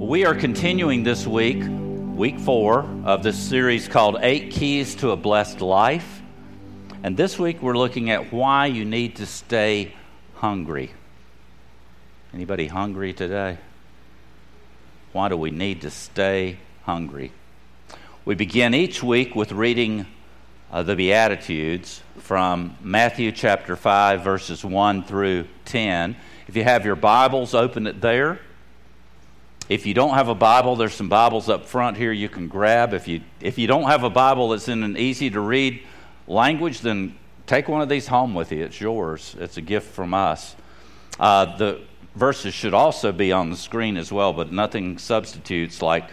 We are continuing this week, week four, of this series called Eight Keys to a Blessed Life. And this week we're looking at why you need to stay hungry. Anybody hungry today? Why do we need to stay hungry? We begin each week with reading uh, the Beatitudes from Matthew chapter 5, verses 1 through 10. If you have your Bibles, open it there. If you don't have a Bible, there's some Bibles up front here you can grab. If you, if you don't have a Bible that's in an easy to read language, then take one of these home with you. It's yours, it's a gift from us. Uh, the verses should also be on the screen as well, but nothing substitutes like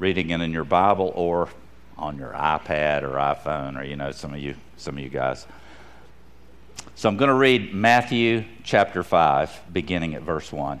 reading it in your Bible or on your iPad or iPhone or you know some of you some of you guys. So I'm going to read Matthew chapter 5 beginning at verse 1.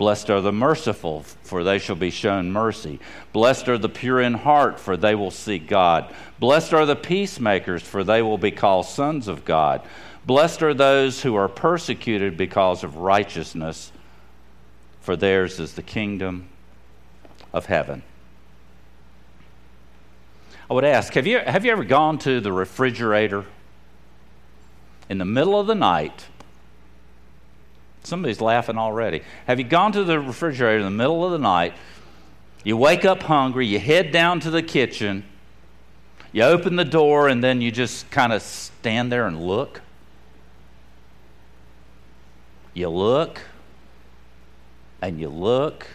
Blessed are the merciful, for they shall be shown mercy. Blessed are the pure in heart, for they will see God. Blessed are the peacemakers, for they will be called sons of God. Blessed are those who are persecuted because of righteousness, for theirs is the kingdom of heaven. I would ask have you, have you ever gone to the refrigerator in the middle of the night? Somebody's laughing already. Have you gone to the refrigerator in the middle of the night? You wake up hungry, you head down to the kitchen, you open the door, and then you just kind of stand there and look? You look, and you look,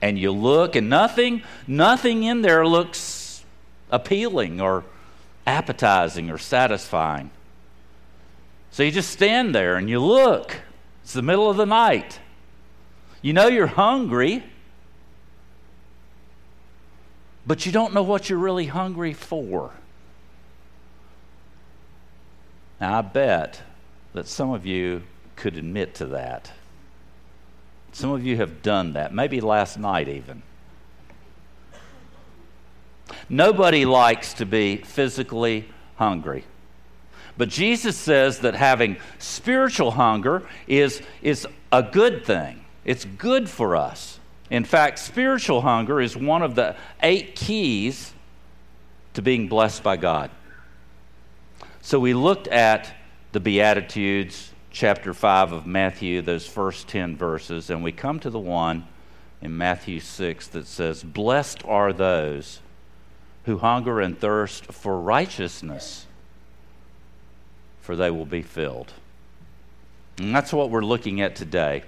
and you look, and nothing, nothing in there looks appealing or appetizing or satisfying. So you just stand there and you look. It's the middle of the night. You know you're hungry, but you don't know what you're really hungry for. Now, I bet that some of you could admit to that. Some of you have done that, maybe last night even. Nobody likes to be physically hungry. But Jesus says that having spiritual hunger is, is a good thing, it's good for us. In fact, spiritual hunger is one of the eight keys to being blessed by God. So we looked at the Beatitudes, chapter 5 of Matthew, those first 10 verses, and we come to the one in Matthew 6 that says, Blessed are those who hunger and thirst for righteousness for they will be filled. And that's what we're looking at today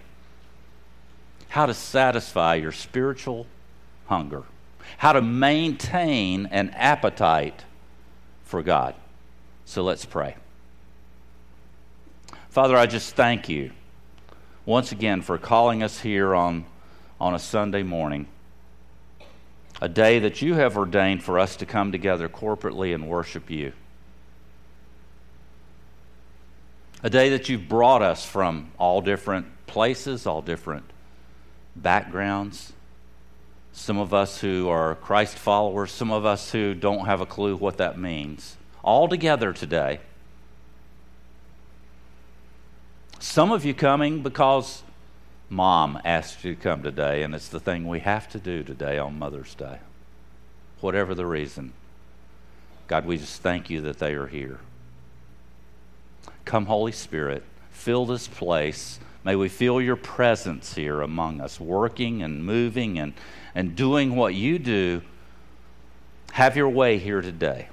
how to satisfy your spiritual hunger, how to maintain an appetite for God. So let's pray. Father, I just thank you once again for calling us here on, on a Sunday morning, a day that you have ordained for us to come together corporately and worship you. A day that you've brought us from all different places, all different backgrounds. Some of us who are Christ followers, some of us who don't have a clue what that means. All together today. Some of you coming because mom asked you to come today, and it's the thing we have to do today on Mother's Day. Whatever the reason. God, we just thank you that they are here. Come, Holy Spirit, fill this place. May we feel your presence here among us, working and moving and, and doing what you do. Have your way here today.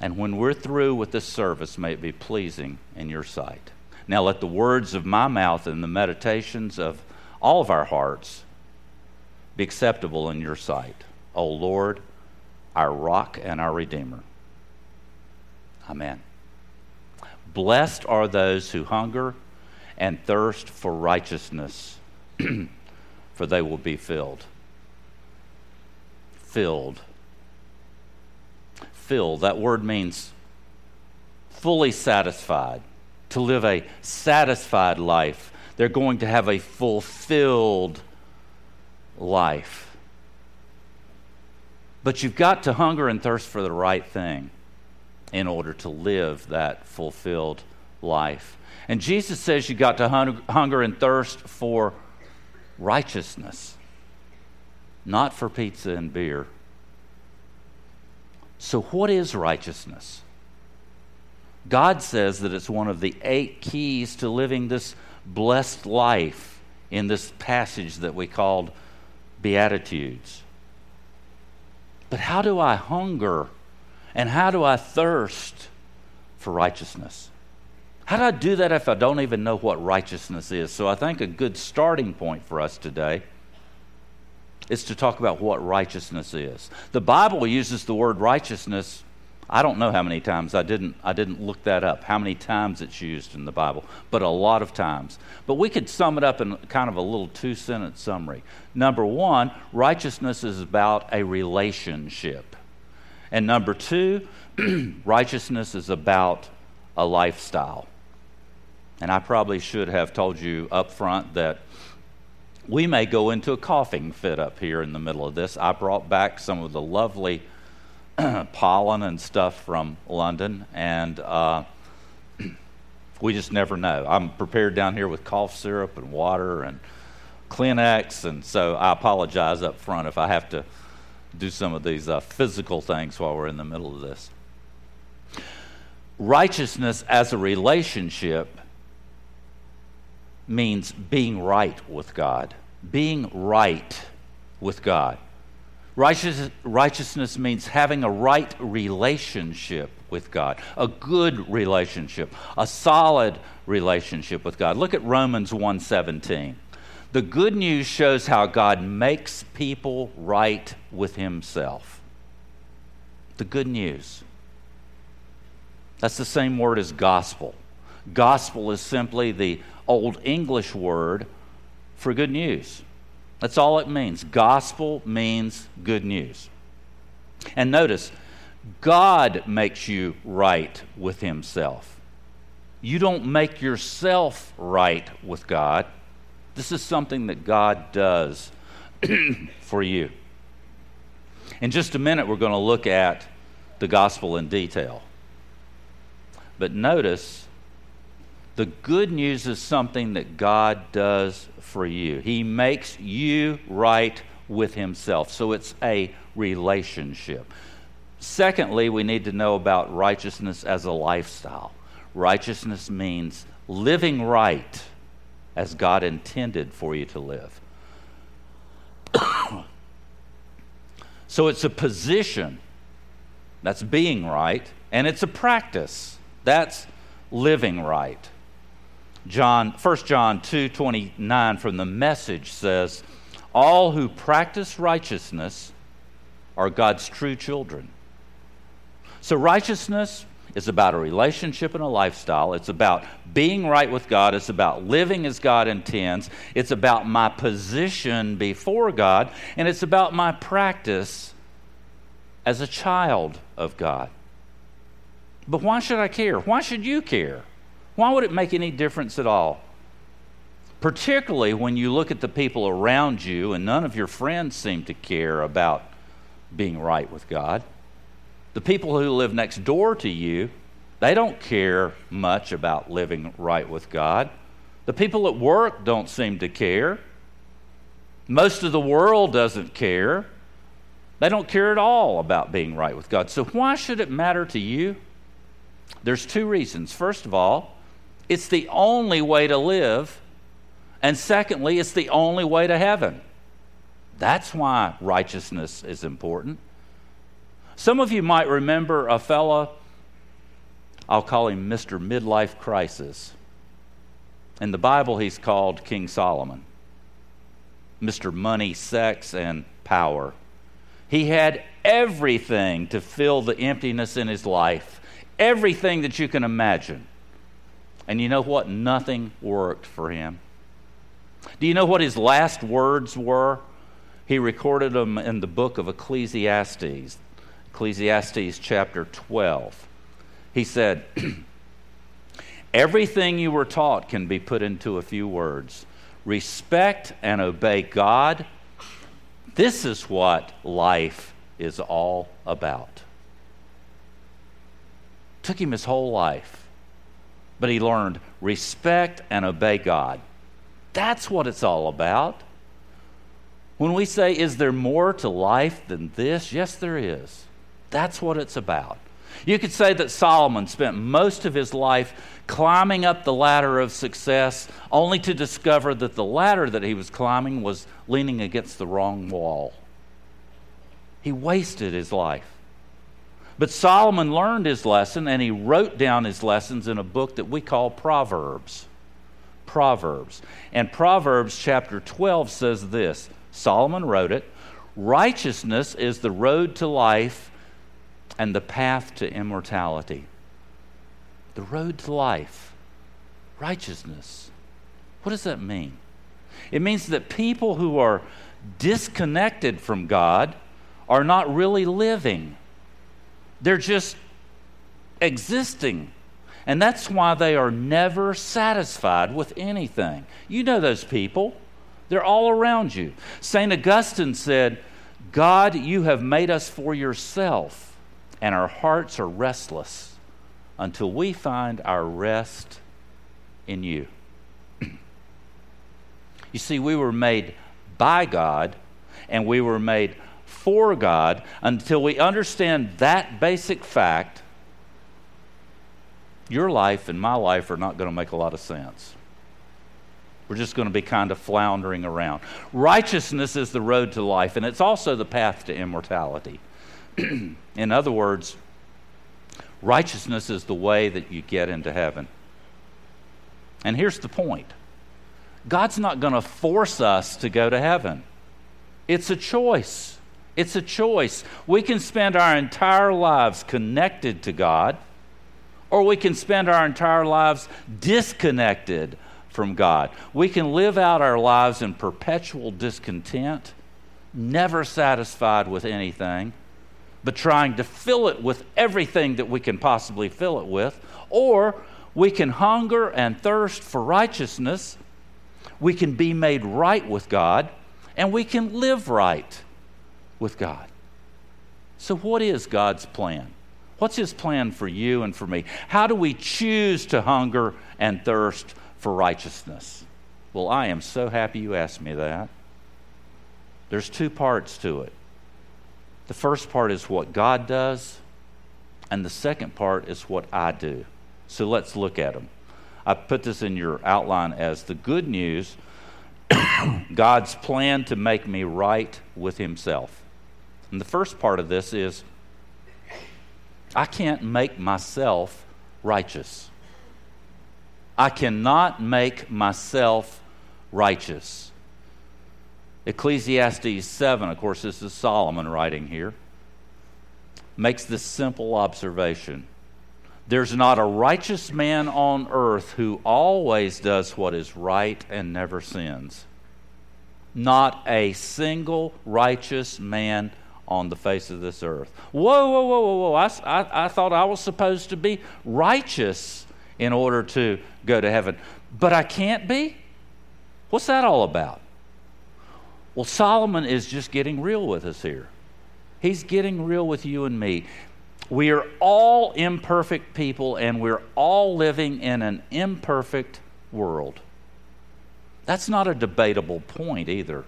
And when we're through with this service, may it be pleasing in your sight. Now let the words of my mouth and the meditations of all of our hearts be acceptable in your sight. O Lord, our rock and our redeemer. Amen. Blessed are those who hunger and thirst for righteousness, for they will be filled. Filled. Filled. That word means fully satisfied, to live a satisfied life. They're going to have a fulfilled life. But you've got to hunger and thirst for the right thing in order to live that fulfilled life. And Jesus says you got to hunger and thirst for righteousness, not for pizza and beer. So, what is righteousness? God says that it's one of the eight keys to living this blessed life in this passage that we called Beatitudes. But how do I hunger and how do I thirst for righteousness? How do I do that if I don't even know what righteousness is? So I think a good starting point for us today is to talk about what righteousness is. The Bible uses the word righteousness I don't know how many times. I didn't I didn't look that up. How many times it's used in the Bible, but a lot of times. But we could sum it up in kind of a little two-sentence summary. Number 1, righteousness is about a relationship. And number 2, righteousness is about a lifestyle. And I probably should have told you up front that we may go into a coughing fit up here in the middle of this. I brought back some of the lovely pollen and stuff from London, and uh, we just never know. I'm prepared down here with cough syrup and water and Kleenex, and so I apologize up front if I have to do some of these uh, physical things while we're in the middle of this. Righteousness as a relationship means being right with God, being right with God. Righteous, righteousness means having a right relationship with God, a good relationship, a solid relationship with God. Look at Romans 1:17. The good news shows how God makes people right with himself. The good news. That's the same word as gospel. Gospel is simply the old English word for good news. That's all it means. Gospel means good news. And notice, God makes you right with Himself. You don't make yourself right with God. This is something that God does for you. In just a minute, we're going to look at the gospel in detail. But notice, the good news is something that God does for you. He makes you right with Himself. So it's a relationship. Secondly, we need to know about righteousness as a lifestyle. Righteousness means living right as God intended for you to live. so it's a position that's being right, and it's a practice that's living right. John, 1 John 2 29 from the message says, All who practice righteousness are God's true children. So, righteousness is about a relationship and a lifestyle. It's about being right with God. It's about living as God intends. It's about my position before God. And it's about my practice as a child of God. But why should I care? Why should you care? Why would it make any difference at all? Particularly when you look at the people around you and none of your friends seem to care about being right with God. The people who live next door to you, they don't care much about living right with God. The people at work don't seem to care. Most of the world doesn't care. They don't care at all about being right with God. So, why should it matter to you? There's two reasons. First of all, it's the only way to live. And secondly, it's the only way to heaven. That's why righteousness is important. Some of you might remember a fella, I'll call him Mr. Midlife Crisis. In the Bible, he's called King Solomon. Mr. Money, Sex, and Power. He had everything to fill the emptiness in his life, everything that you can imagine. And you know what? Nothing worked for him. Do you know what his last words were? He recorded them in the book of Ecclesiastes, Ecclesiastes chapter 12. He said, Everything you were taught can be put into a few words respect and obey God. This is what life is all about. Took him his whole life, but he learned respect and obey God. That's what it's all about. When we say, Is there more to life than this? Yes, there is. That's what it's about. You could say that Solomon spent most of his life climbing up the ladder of success, only to discover that the ladder that he was climbing was leaning against the wrong wall. He wasted his life. But Solomon learned his lesson and he wrote down his lessons in a book that we call Proverbs. Proverbs. And Proverbs chapter 12 says this Solomon wrote it Righteousness is the road to life and the path to immortality. The road to life, righteousness. What does that mean? It means that people who are disconnected from God are not really living, they're just existing and that's why they are never satisfied with anything. You know those people, they're all around you. St. Augustine said, God, you have made us for yourself, and our hearts are restless until we find our rest in you. you see, we were made by God, and we were made for God until we understand that basic fact your life and my life are not going to make a lot of sense. We're just going to be kind of floundering around. Righteousness is the road to life, and it's also the path to immortality. In other words, righteousness is the way that you get into heaven. And here's the point God's not going to force us to go to heaven, it's a choice. It's a choice. We can spend our entire lives connected to God or we can spend our entire lives disconnected from God. We can live out our lives in perpetual discontent, never satisfied with anything, but trying to fill it with everything that we can possibly fill it with. Or we can hunger and thirst for righteousness. We can be made right with God, and we can live right with God. So, what is God's plan? What's His plan for you and for me? How do we choose to hunger and thirst for righteousness? Well, I am so happy you asked me that. There's two parts to it. The first part is what God does, and the second part is what I do. So let's look at them. I put this in your outline as the good news God's plan to make me right with Himself. And the first part of this is I can't make myself righteous. I cannot make myself righteous. Ecclesiastes 7, of course, this is Solomon writing here, makes this simple observation. There's not a righteous man on earth who always does what is right and never sins. Not a single righteous man on the face of this earth. Whoa, whoa, whoa, whoa, whoa. I, I, I thought I was supposed to be righteous in order to go to heaven, but I can't be? What's that all about? Well, Solomon is just getting real with us here. He's getting real with you and me. We are all imperfect people, and we're all living in an imperfect world. That's not a debatable point either.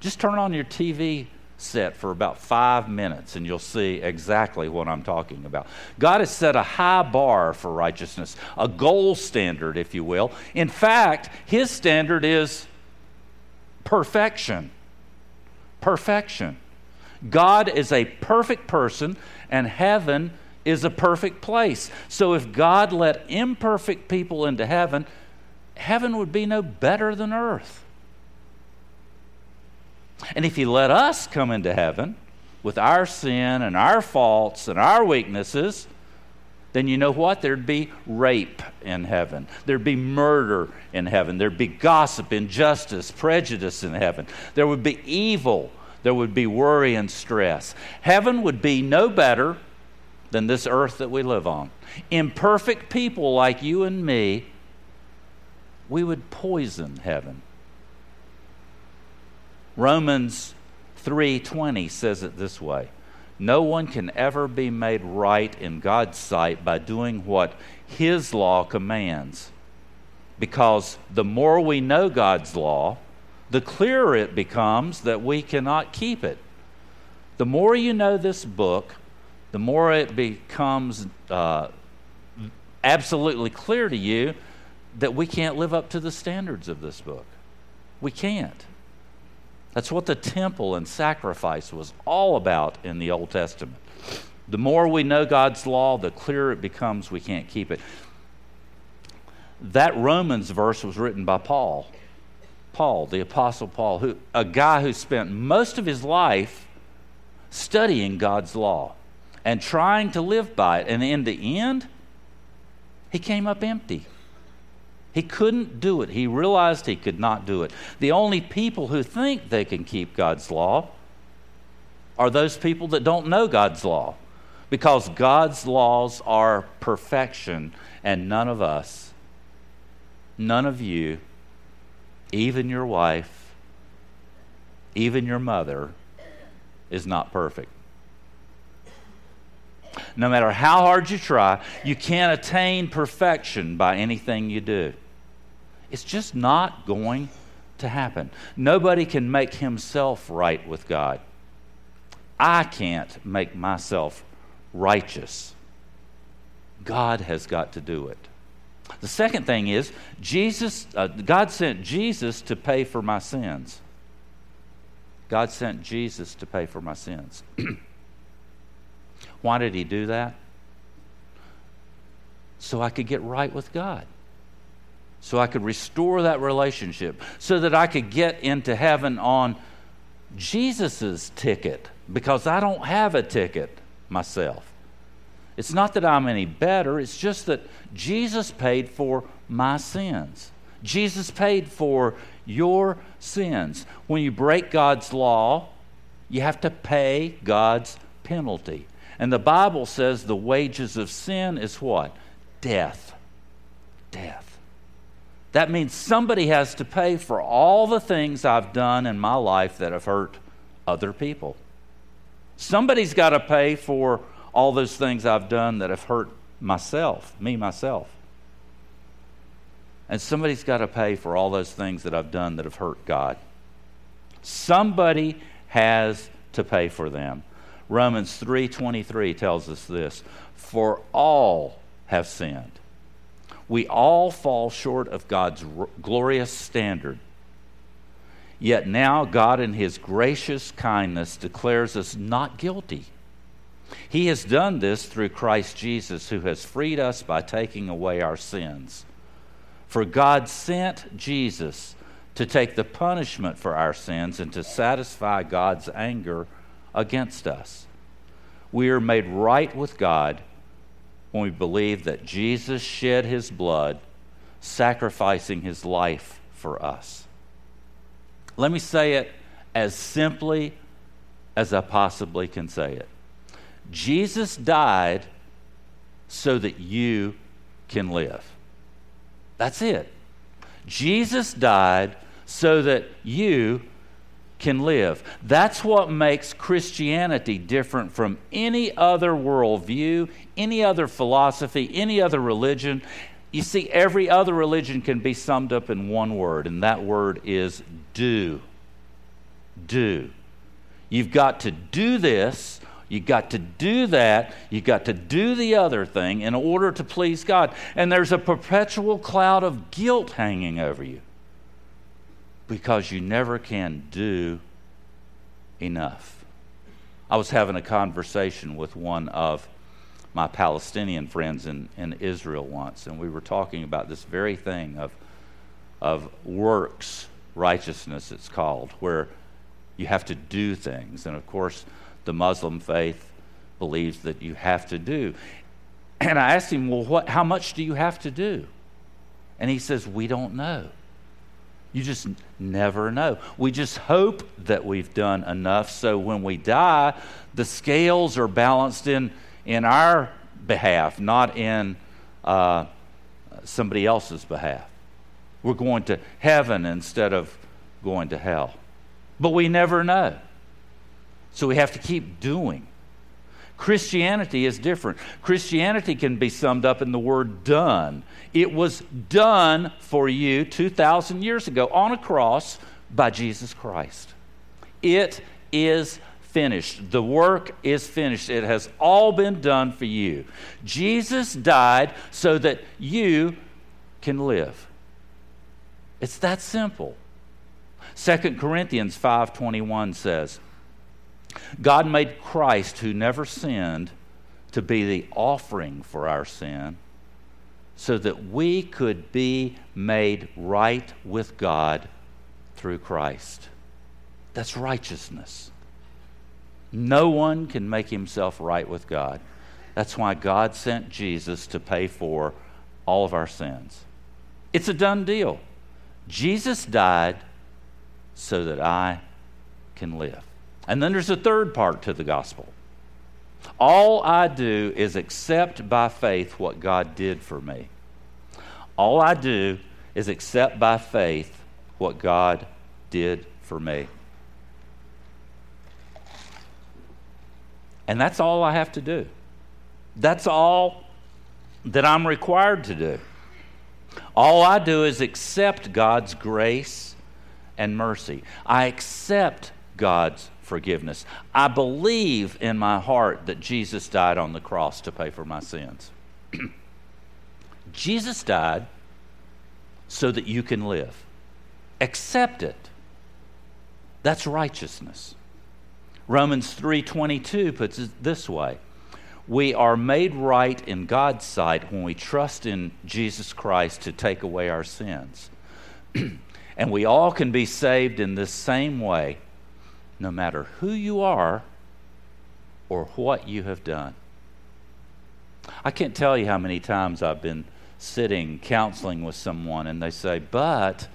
Just turn on your TV set for about five minutes and you'll see exactly what I'm talking about. God has set a high bar for righteousness, a gold standard, if you will. In fact, His standard is perfection. Perfection. God is a perfect person and heaven is a perfect place. So if God let imperfect people into heaven, heaven would be no better than earth. And if He let us come into heaven with our sin and our faults and our weaknesses, then you know what? There'd be rape in heaven. There'd be murder in heaven. There'd be gossip, injustice, prejudice in heaven. There would be evil. There would be worry and stress. Heaven would be no better than this earth that we live on. Imperfect people like you and me, we would poison heaven. Romans 3:20 says it this way. No one can ever be made right in God's sight by doing what his law commands. Because the more we know God's law, the clearer it becomes that we cannot keep it. The more you know this book, the more it becomes uh, absolutely clear to you that we can't live up to the standards of this book. We can't. That's what the temple and sacrifice was all about in the Old Testament. The more we know God's law, the clearer it becomes we can't keep it. That Romans verse was written by Paul. Paul, the Apostle Paul, who, a guy who spent most of his life studying God's law and trying to live by it. And in the end, he came up empty. He couldn't do it. He realized he could not do it. The only people who think they can keep God's law are those people that don't know God's law. Because God's laws are perfection, and none of us, none of you, even your wife, even your mother, is not perfect. No matter how hard you try, you can't attain perfection by anything you do. It's just not going to happen. Nobody can make himself right with God. I can't make myself righteous. God has got to do it. The second thing is Jesus uh, God sent Jesus to pay for my sins. God sent Jesus to pay for my sins. Why did he do that? So I could get right with God so I could restore that relationship, so that I could get into heaven on Jesus' ticket, because I don't have a ticket myself. It's not that I'm any better, it's just that Jesus paid for my sins. Jesus paid for your sins. When you break God's law, you have to pay God's penalty. And the Bible says the wages of sin is what? Death. Death. That means somebody has to pay for all the things I've done in my life that have hurt other people. Somebody's got to pay for all those things I've done that have hurt myself, me, myself. And somebody's got to pay for all those things that I've done that have hurt God. Somebody has to pay for them. Romans 3:23 tells us this, for all have sinned we all fall short of God's r- glorious standard. Yet now God, in His gracious kindness, declares us not guilty. He has done this through Christ Jesus, who has freed us by taking away our sins. For God sent Jesus to take the punishment for our sins and to satisfy God's anger against us. We are made right with God when we believe that Jesus shed his blood, sacrificing his life for us. Let me say it as simply as I possibly can say it. Jesus died so that you can live. That's it. Jesus died so that you can live. That's what makes Christianity different from any other worldview, any other philosophy, any other religion. You see, every other religion can be summed up in one word, and that word is do. Do. You've got to do this. You've got to do that. You've got to do the other thing in order to please God. And there's a perpetual cloud of guilt hanging over you because you never can do enough. I was having a conversation with one of my Palestinian friends in, in Israel once, and we were talking about this very thing of, of works righteousness, it's called, where you have to do things. And of course, the Muslim faith believes that you have to do. And I asked him, Well, what, how much do you have to do? And he says, We don't know. You just never know. We just hope that we've done enough so when we die, the scales are balanced in, in our behalf, not in uh, somebody else's behalf. We're going to heaven instead of going to hell. But we never know. So we have to keep doing. Christianity is different. Christianity can be summed up in the word done. It was done for you 2,000 years ago on a cross by Jesus Christ. It is finished. The work is finished. It has all been done for you. Jesus died so that you can live. It's that simple. 2 Corinthians 5:21 says, God made Christ, who never sinned, to be the offering for our sin, so that we could be made right with God through Christ. That's righteousness. No one can make himself right with God. That's why God sent Jesus to pay for all of our sins. It's a done deal. Jesus died so that I can live. And then there's a third part to the gospel. All I do is accept by faith what God did for me. All I do is accept by faith what God did for me. And that's all I have to do. That's all that I'm required to do. All I do is accept God's grace and mercy. I accept God's forgiveness. I believe in my heart that Jesus died on the cross to pay for my sins. Jesus died so that you can live. Accept it. That's righteousness. Romans 3:22 puts it this way. We are made right in God's sight when we trust in Jesus Christ to take away our sins. and we all can be saved in this same way no matter who you are or what you have done. I can't tell you how many times I've been sitting counseling with someone and they say, But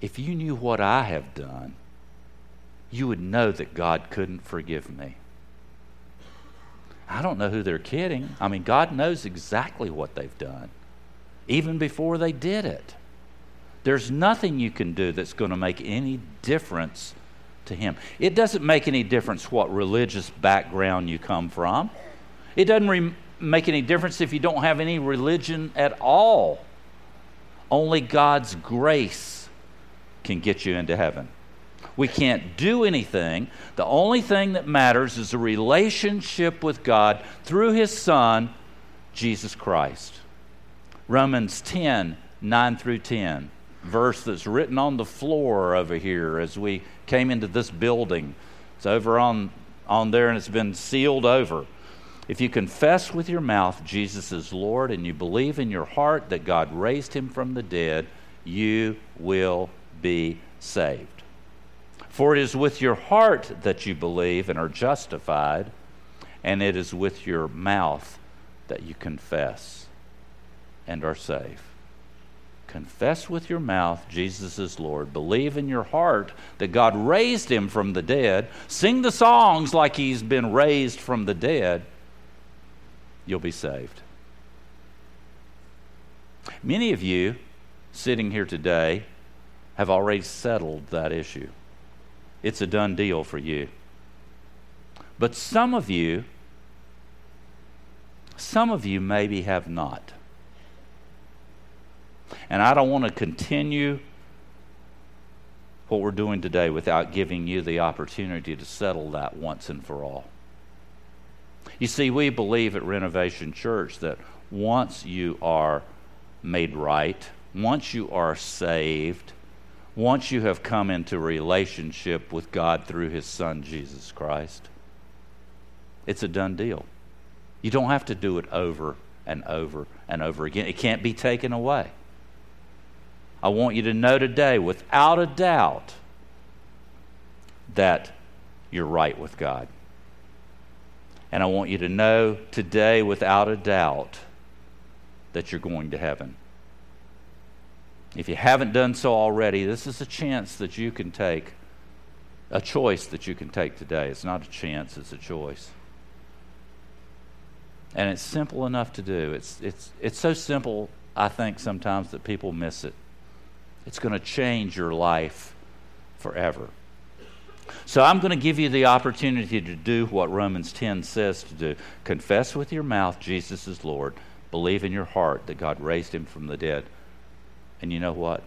if you knew what I have done, you would know that God couldn't forgive me. I don't know who they're kidding. I mean, God knows exactly what they've done, even before they did it. There's nothing you can do that's going to make any difference to him. It doesn't make any difference what religious background you come from. It doesn't re- make any difference if you don't have any religion at all. Only God's grace can get you into heaven. We can't do anything. The only thing that matters is a relationship with God through His Son, Jesus Christ. Romans 10 9 through 10 verse that's written on the floor over here as we came into this building. It's over on, on there and it's been sealed over. If you confess with your mouth Jesus is Lord and you believe in your heart that God raised him from the dead, you will be saved. For it is with your heart that you believe and are justified, and it is with your mouth that you confess and are saved confess with your mouth Jesus is Lord, believe in your heart that God raised him from the dead, sing the songs like he's been raised from the dead, you'll be saved. Many of you sitting here today have already settled that issue. It's a done deal for you. But some of you, some of you maybe have not. And I don't want to continue what we're doing today without giving you the opportunity to settle that once and for all. You see, we believe at Renovation Church that once you are made right, once you are saved, once you have come into relationship with God through His Son, Jesus Christ, it's a done deal. You don't have to do it over and over and over again. It can't be taken away. I want you to know today, without a doubt, that you're right with God. And I want you to know today, without a doubt, that you're going to heaven. If you haven't done so already, this is a chance that you can take, a choice that you can take today. It's not a chance, it's a choice. And it's simple enough to do. It's, it's, it's so simple, I think, sometimes that people miss it. It's going to change your life forever. So I'm going to give you the opportunity to do what Romans 10 says to do confess with your mouth Jesus is Lord, believe in your heart that God raised him from the dead. And you know what?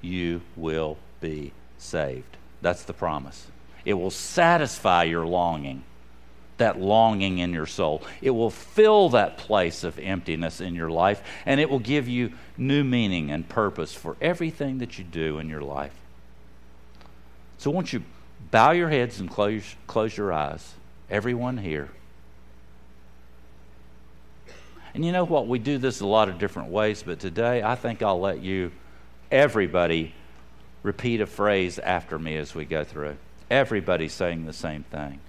You will be saved. That's the promise. It will satisfy your longing, that longing in your soul. It will fill that place of emptiness in your life, and it will give you new meaning and purpose for everything that you do in your life. So, won't you bow your heads and close, close your eyes? Everyone here. And you know what? We do this a lot of different ways, but today I think I'll let you, everybody, repeat a phrase after me as we go through. Everybody saying the same thing.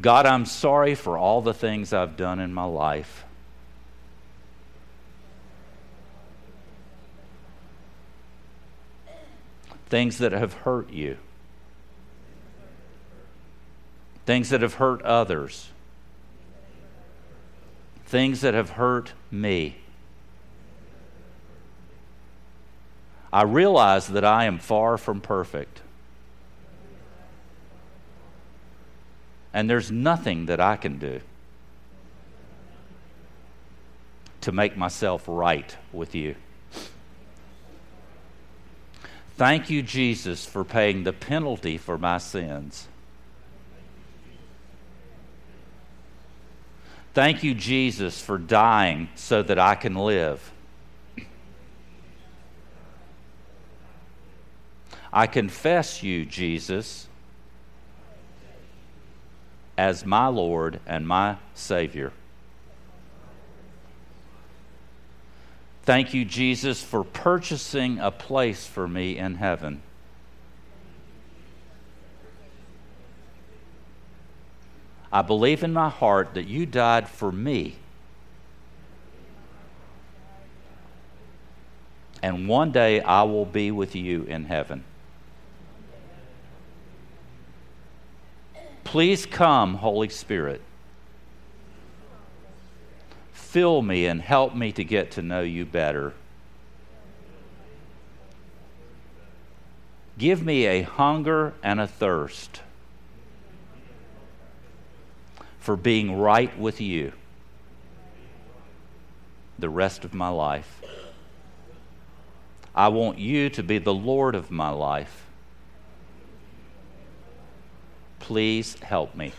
God, I'm sorry for all the things I've done in my life. Things that have hurt you. Things that have hurt others things that have hurt me. I realize that I am far from perfect. And there's nothing that I can do to make myself right with you. Thank you, Jesus, for paying the penalty for my sins. Thank you, Jesus, for dying so that I can live. I confess you, Jesus, as my Lord and my Savior. Thank you, Jesus, for purchasing a place for me in heaven. I believe in my heart that you died for me. And one day I will be with you in heaven. Please come, Holy Spirit. Fill me and help me to get to know you better. Give me a hunger and a thirst for being right with you the rest of my life. I want you to be the Lord of my life. Please help me.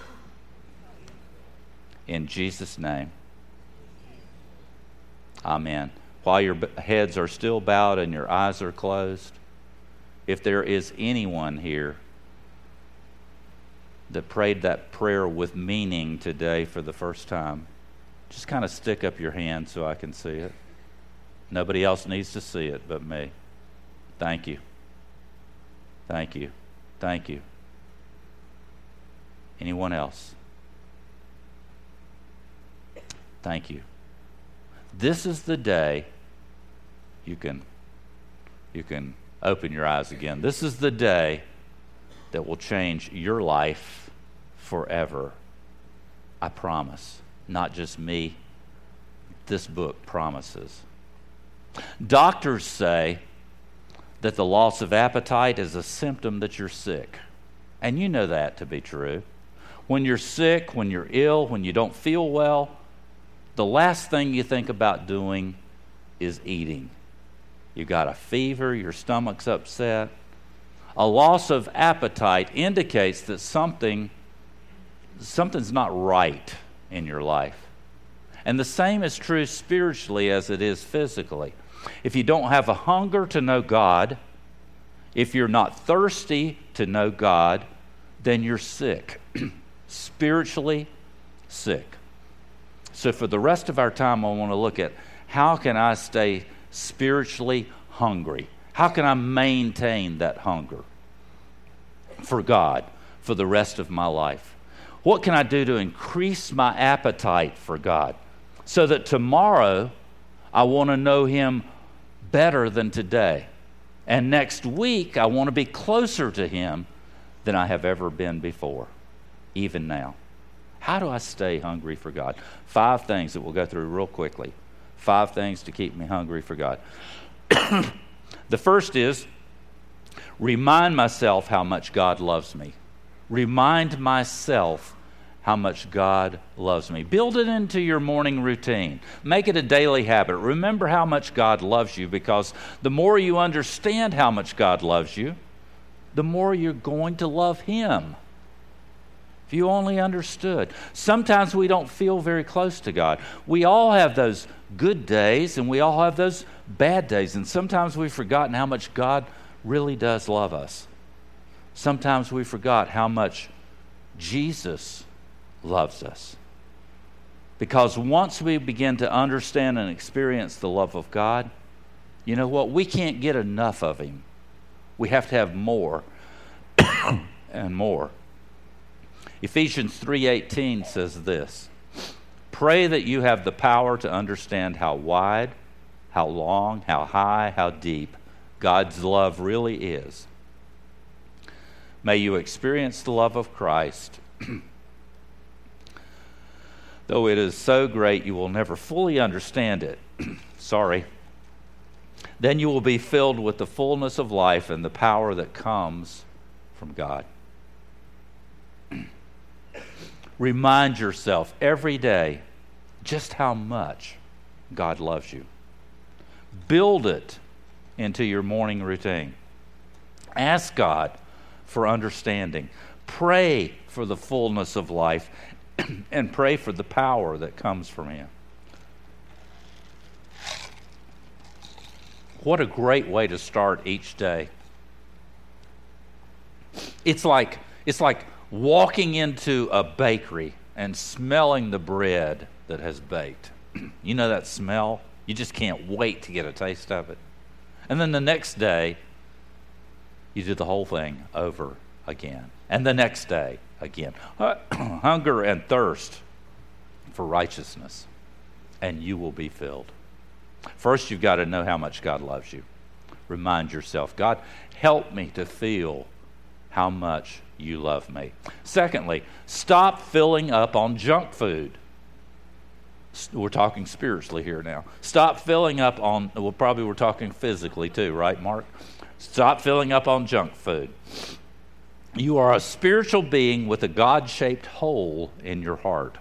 In Jesus' name. Amen. While your heads are still bowed and your eyes are closed, if there is anyone here that prayed that prayer with meaning today for the first time, just kind of stick up your hand so I can see it. Nobody else needs to see it but me. Thank you. Thank you. Thank you. Anyone else? Thank you. This is the day you can you can open your eyes again. This is the day that will change your life forever. I promise. Not just me. This book promises. Doctors say that the loss of appetite is a symptom that you're sick. And you know that to be true. When you're sick, when you're ill, when you don't feel well, the last thing you think about doing is eating. You've got a fever, your stomach's upset, a loss of appetite indicates that something something's not right in your life. And the same is true spiritually as it is physically. If you don't have a hunger to know God, if you're not thirsty to know God, then you're sick. Spiritually sick. So, for the rest of our time, I want to look at how can I stay spiritually hungry? How can I maintain that hunger for God for the rest of my life? What can I do to increase my appetite for God so that tomorrow I want to know Him better than today? And next week I want to be closer to Him than I have ever been before, even now. How do I stay hungry for God? Five things that we'll go through real quickly. Five things to keep me hungry for God. the first is remind myself how much God loves me. Remind myself how much God loves me. Build it into your morning routine. Make it a daily habit. Remember how much God loves you because the more you understand how much God loves you, the more you're going to love Him. If you only understood. Sometimes we don't feel very close to God. We all have those good days and we all have those bad days. And sometimes we've forgotten how much God really does love us. Sometimes we forgot how much Jesus loves us. Because once we begin to understand and experience the love of God, you know what? We can't get enough of Him. We have to have more and more. Ephesians 3:18 says this. Pray that you have the power to understand how wide, how long, how high, how deep God's love really is. May you experience the love of Christ. Though it is so great you will never fully understand it. Sorry. Then you will be filled with the fullness of life and the power that comes from God. Remind yourself every day just how much God loves you. Build it into your morning routine. Ask God for understanding. Pray for the fullness of life and pray for the power that comes from Him. What a great way to start each day. It's like, it's like walking into a bakery and smelling the bread that has baked. you know that smell? You just can't wait to get a taste of it. And then the next day, you do the whole thing over again. And the next day, again. Hunger and thirst for righteousness, and you will be filled. First, you've got to know how much God loves you. Remind yourself, God, help me to feel how much you love me. Secondly, stop filling up on junk food. We're talking spiritually here now. Stop filling up on, well, probably we're talking physically too, right, Mark? Stop filling up on junk food. You are a spiritual being with a God shaped hole in your heart.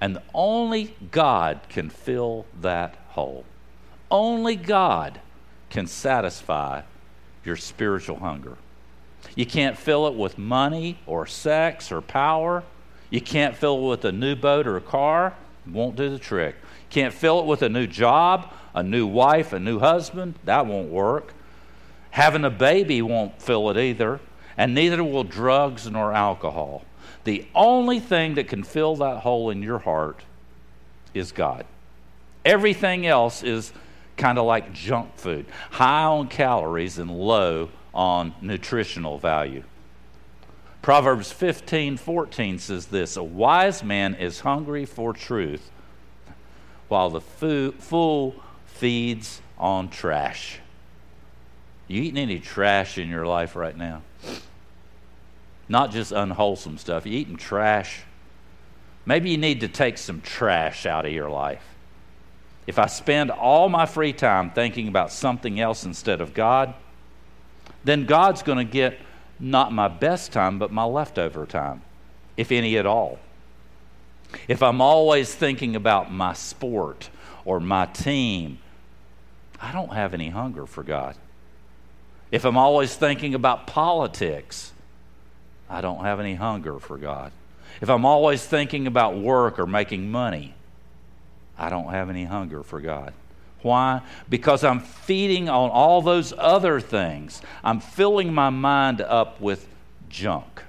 And only God can fill that hole. Only God can satisfy your spiritual hunger. You can't fill it with money or sex or power. You can't fill it with a new boat or a car. Won't do the trick. Can't fill it with a new job, a new wife, a new husband. That won't work. Having a baby won't fill it either. And neither will drugs nor alcohol. The only thing that can fill that hole in your heart is God. Everything else is kind of like junk food, high on calories and low on nutritional value. Proverbs 15 14 says this A wise man is hungry for truth, while the fool feeds on trash. You eating any trash in your life right now? Not just unwholesome stuff. You eating trash? Maybe you need to take some trash out of your life. If I spend all my free time thinking about something else instead of God, then God's going to get not my best time, but my leftover time, if any at all. If I'm always thinking about my sport or my team, I don't have any hunger for God. If I'm always thinking about politics, I don't have any hunger for God. If I'm always thinking about work or making money, I don't have any hunger for God. Why? Because I'm feeding on all those other things. I'm filling my mind up with junk.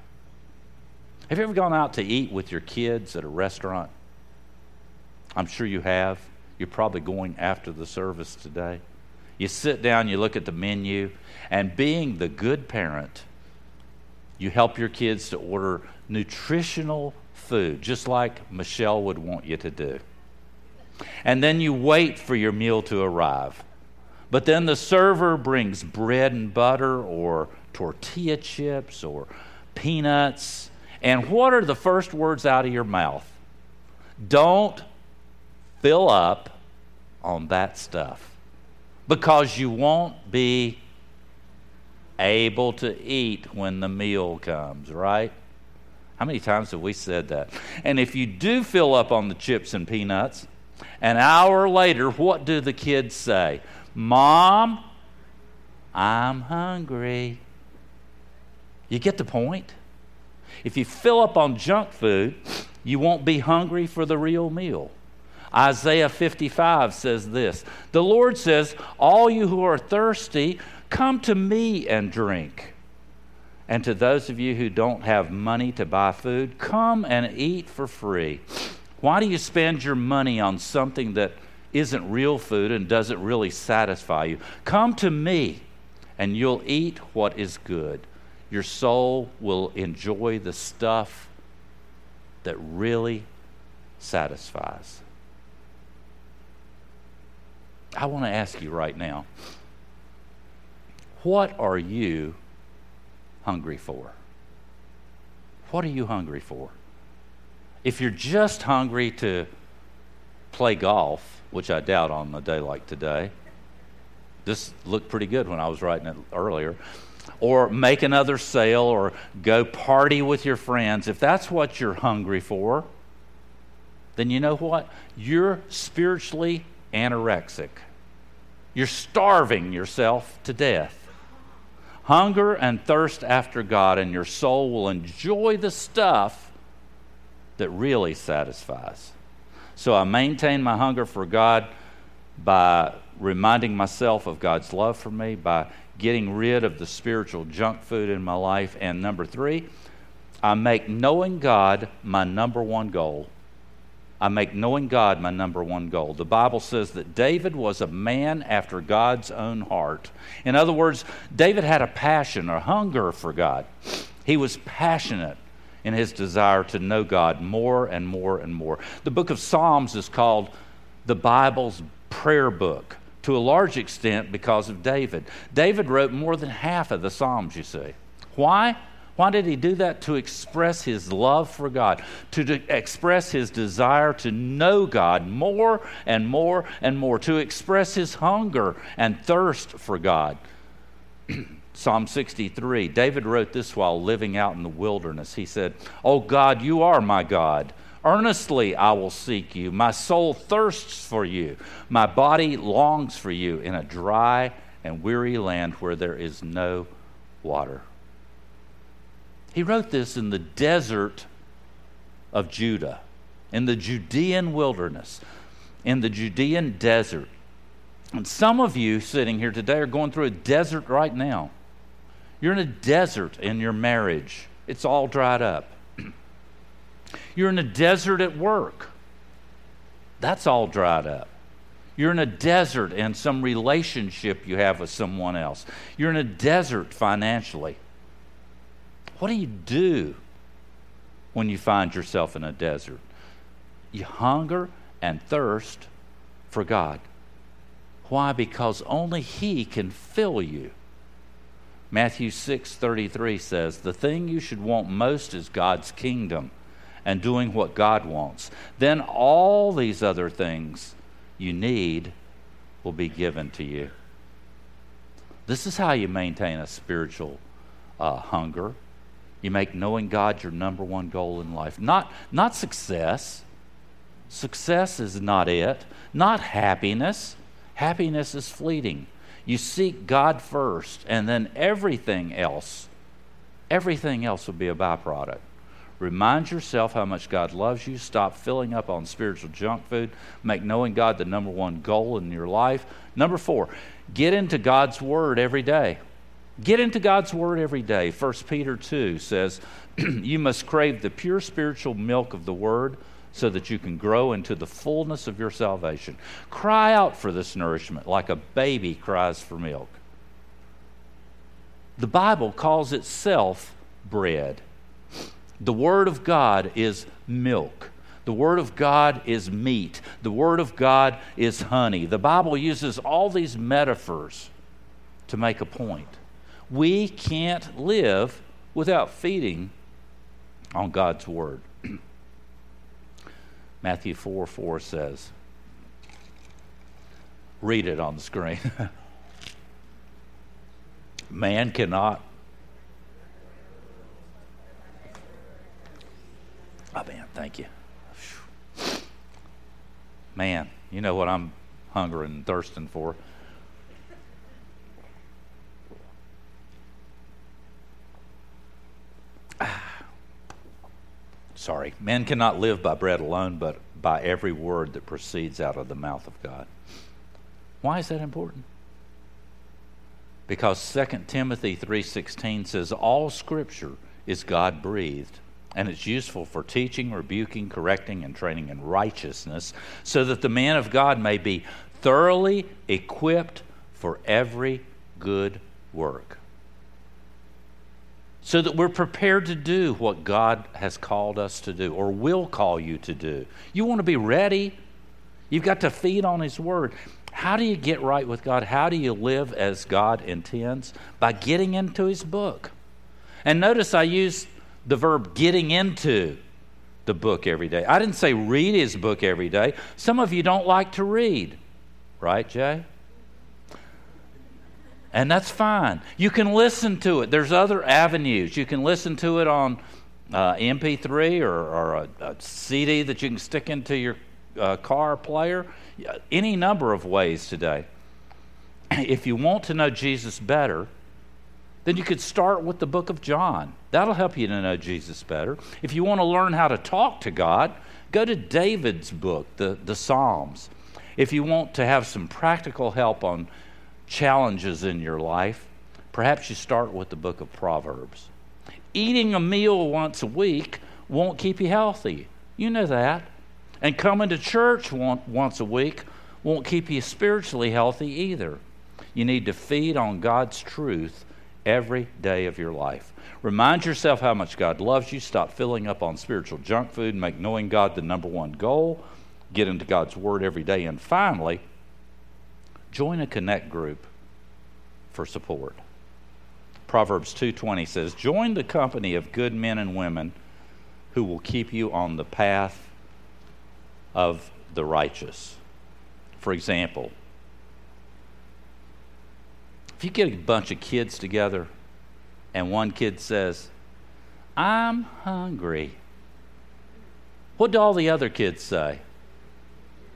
Have you ever gone out to eat with your kids at a restaurant? I'm sure you have. You're probably going after the service today. You sit down, you look at the menu, and being the good parent, You help your kids to order nutritional food, just like Michelle would want you to do. And then you wait for your meal to arrive. But then the server brings bread and butter or tortilla chips or peanuts. And what are the first words out of your mouth? Don't fill up on that stuff because you won't be able to eat when the meal comes, right? How many times have we said that? And if you do fill up on the chips and peanuts, an hour later, what do the kids say? Mom, I'm hungry. You get the point? If you fill up on junk food, you won't be hungry for the real meal. Isaiah 55 says this The Lord says, All you who are thirsty, come to me and drink. And to those of you who don't have money to buy food, come and eat for free. Why do you spend your money on something that isn't real food and doesn't really satisfy you? Come to me and you'll eat what is good. Your soul will enjoy the stuff that really satisfies. I want to ask you right now what are you hungry for? What are you hungry for? If you're just hungry to play golf, which I doubt on a day like today, this looked pretty good when I was writing it earlier, or make another sale or go party with your friends, if that's what you're hungry for, then you know what? You're spiritually anorexic. You're starving yourself to death. Hunger and thirst after God, and your soul will enjoy the stuff that really satisfies. So I maintain my hunger for God by reminding myself of God's love for me, by getting rid of the spiritual junk food in my life. And number three, I make knowing God my number one goal. I make knowing God my number one goal. The Bible says that David was a man after God's own heart. In other words, David had a passion or hunger for God. He was passionate in his desire to know God more and more and more. The book of Psalms is called the Bible's prayer book to a large extent because of David. David wrote more than half of the Psalms, you see. Why? Why did he do that? To express his love for God, to de- express his desire to know God more and more and more, to express his hunger and thirst for God. Psalm 63, David wrote this while living out in the wilderness. He said, Oh God, you are my God. Earnestly I will seek you. My soul thirsts for you. My body longs for you in a dry and weary land where there is no water. He wrote this in the desert of Judah, in the Judean wilderness, in the Judean desert. And some of you sitting here today are going through a desert right now. You're in a desert in your marriage, it's all dried up. You're in a desert at work, that's all dried up. You're in a desert in some relationship you have with someone else. You're in a desert financially. What do you do when you find yourself in a desert? You hunger and thirst for God. Why? Because only He can fill you. Matthew 6:33 says, "The thing you should want most is God's kingdom and doing what God wants. Then all these other things you need will be given to you." This is how you maintain a spiritual uh, hunger you make knowing God your number one goal in life. Not, not success. Success is not it. Not happiness. Happiness is fleeting. You seek God first, and then everything else, everything else will be a byproduct. Remind yourself how much God loves you. Stop filling up on spiritual junk food. Make knowing God the number one goal in your life. Number four, get into God's Word every day. Get into God's Word every day. 1 Peter 2 says, You must crave the pure spiritual milk of the Word so that you can grow into the fullness of your salvation. Cry out for this nourishment like a baby cries for milk. The Bible calls itself bread. The Word of God is milk. The Word of God is meat. The Word of God is honey. The Bible uses all these metaphors to make a point. We can't live without feeding on God's Word. Matthew 4 4 says, read it on the screen. Man cannot. Oh, man, thank you. Man, you know what I'm hungering and thirsting for. Sorry. Man cannot live by bread alone, but by every word that proceeds out of the mouth of God. Why is that important? Because 2 Timothy 3:16 says all scripture is God-breathed and it's useful for teaching, rebuking, correcting and training in righteousness so that the man of God may be thoroughly equipped for every good work. So that we're prepared to do what God has called us to do or will call you to do. You want to be ready. You've got to feed on His Word. How do you get right with God? How do you live as God intends? By getting into His book. And notice I use the verb getting into the book every day. I didn't say read His book every day. Some of you don't like to read, right, Jay? And that's fine. You can listen to it. There's other avenues. You can listen to it on uh, MP3 or, or a, a, CD that you can stick into your uh, car player any number of ways today. If you want to know Jesus better, then you could start with the book of John. That'll help you to know Jesus better. If you want to learn how to talk to God, go to David's book, the, the Psalms. If you want to have some practical help on challenges in your life, perhaps you start with the book of Proverbs. Eating a meal once a week won't keep you healthy. You know that. And coming to church once a week won't keep you spiritually healthy either. You need to feed on God's truth every day of your life. Remind yourself how much God loves you. Stop filling up on spiritual junk food. Make knowing God the number one goal. Get into God's Word every day. And finally, join a connect group for support. Proverbs 2:20 says, "Join the company of good men and women who will keep you on the path of the righteous. For example, if you get a bunch of kids together and one kid says, I'm hungry, what do all the other kids say?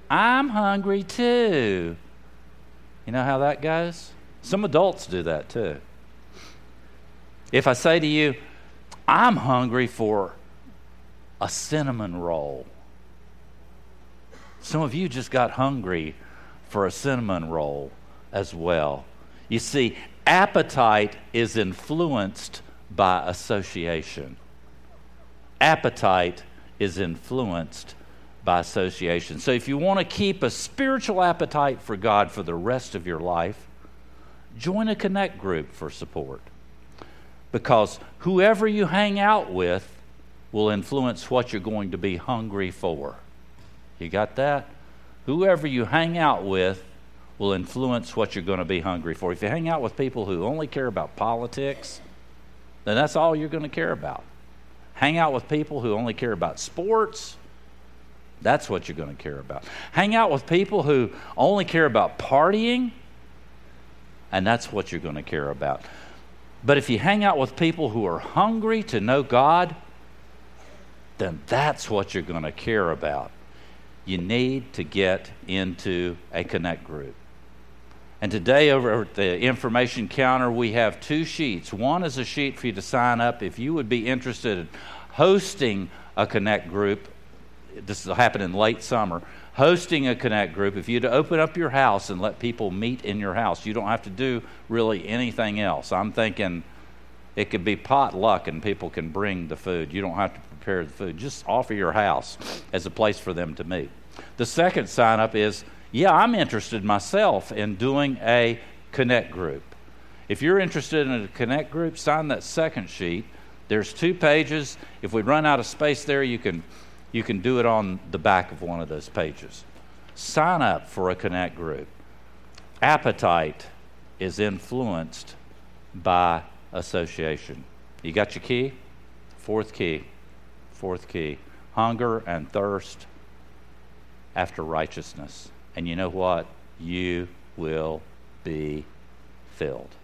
I'm hungry too. You know how that goes? Some adults do that too. If I say to you, I'm hungry for a cinnamon roll, some of you just got hungry for a cinnamon roll as well. You see, appetite is influenced by association. Appetite is influenced by association. So if you want to keep a spiritual appetite for God for the rest of your life, join a connect group for support. Because whoever you hang out with will influence what you're going to be hungry for. You got that? Whoever you hang out with will influence what you're going to be hungry for. If you hang out with people who only care about politics, then that's all you're going to care about. Hang out with people who only care about sports, that's what you're going to care about. Hang out with people who only care about partying, and that's what you're going to care about. But if you hang out with people who are hungry to know God, then that's what you're going to care about you need to get into a connect group. And today, over at the information counter, we have two sheets. One is a sheet for you to sign up if you would be interested in hosting a connect group. This will happen in late summer. Hosting a connect group, if you'd open up your house and let people meet in your house, you don't have to do really anything else. I'm thinking it could be potluck and people can bring the food. You don't have to prepare the food. Just offer your house as a place for them to meet. The second sign up is yeah, I'm interested myself in doing a connect group. If you're interested in a connect group, sign that second sheet There's two pages. If we run out of space there, you can, you can do it on the back of one of those pages. Sign up for a Connect group. Appetite is influenced by association. You got your key? Fourth key. Fourth key. Hunger and thirst after righteousness. And you know what? You will be filled.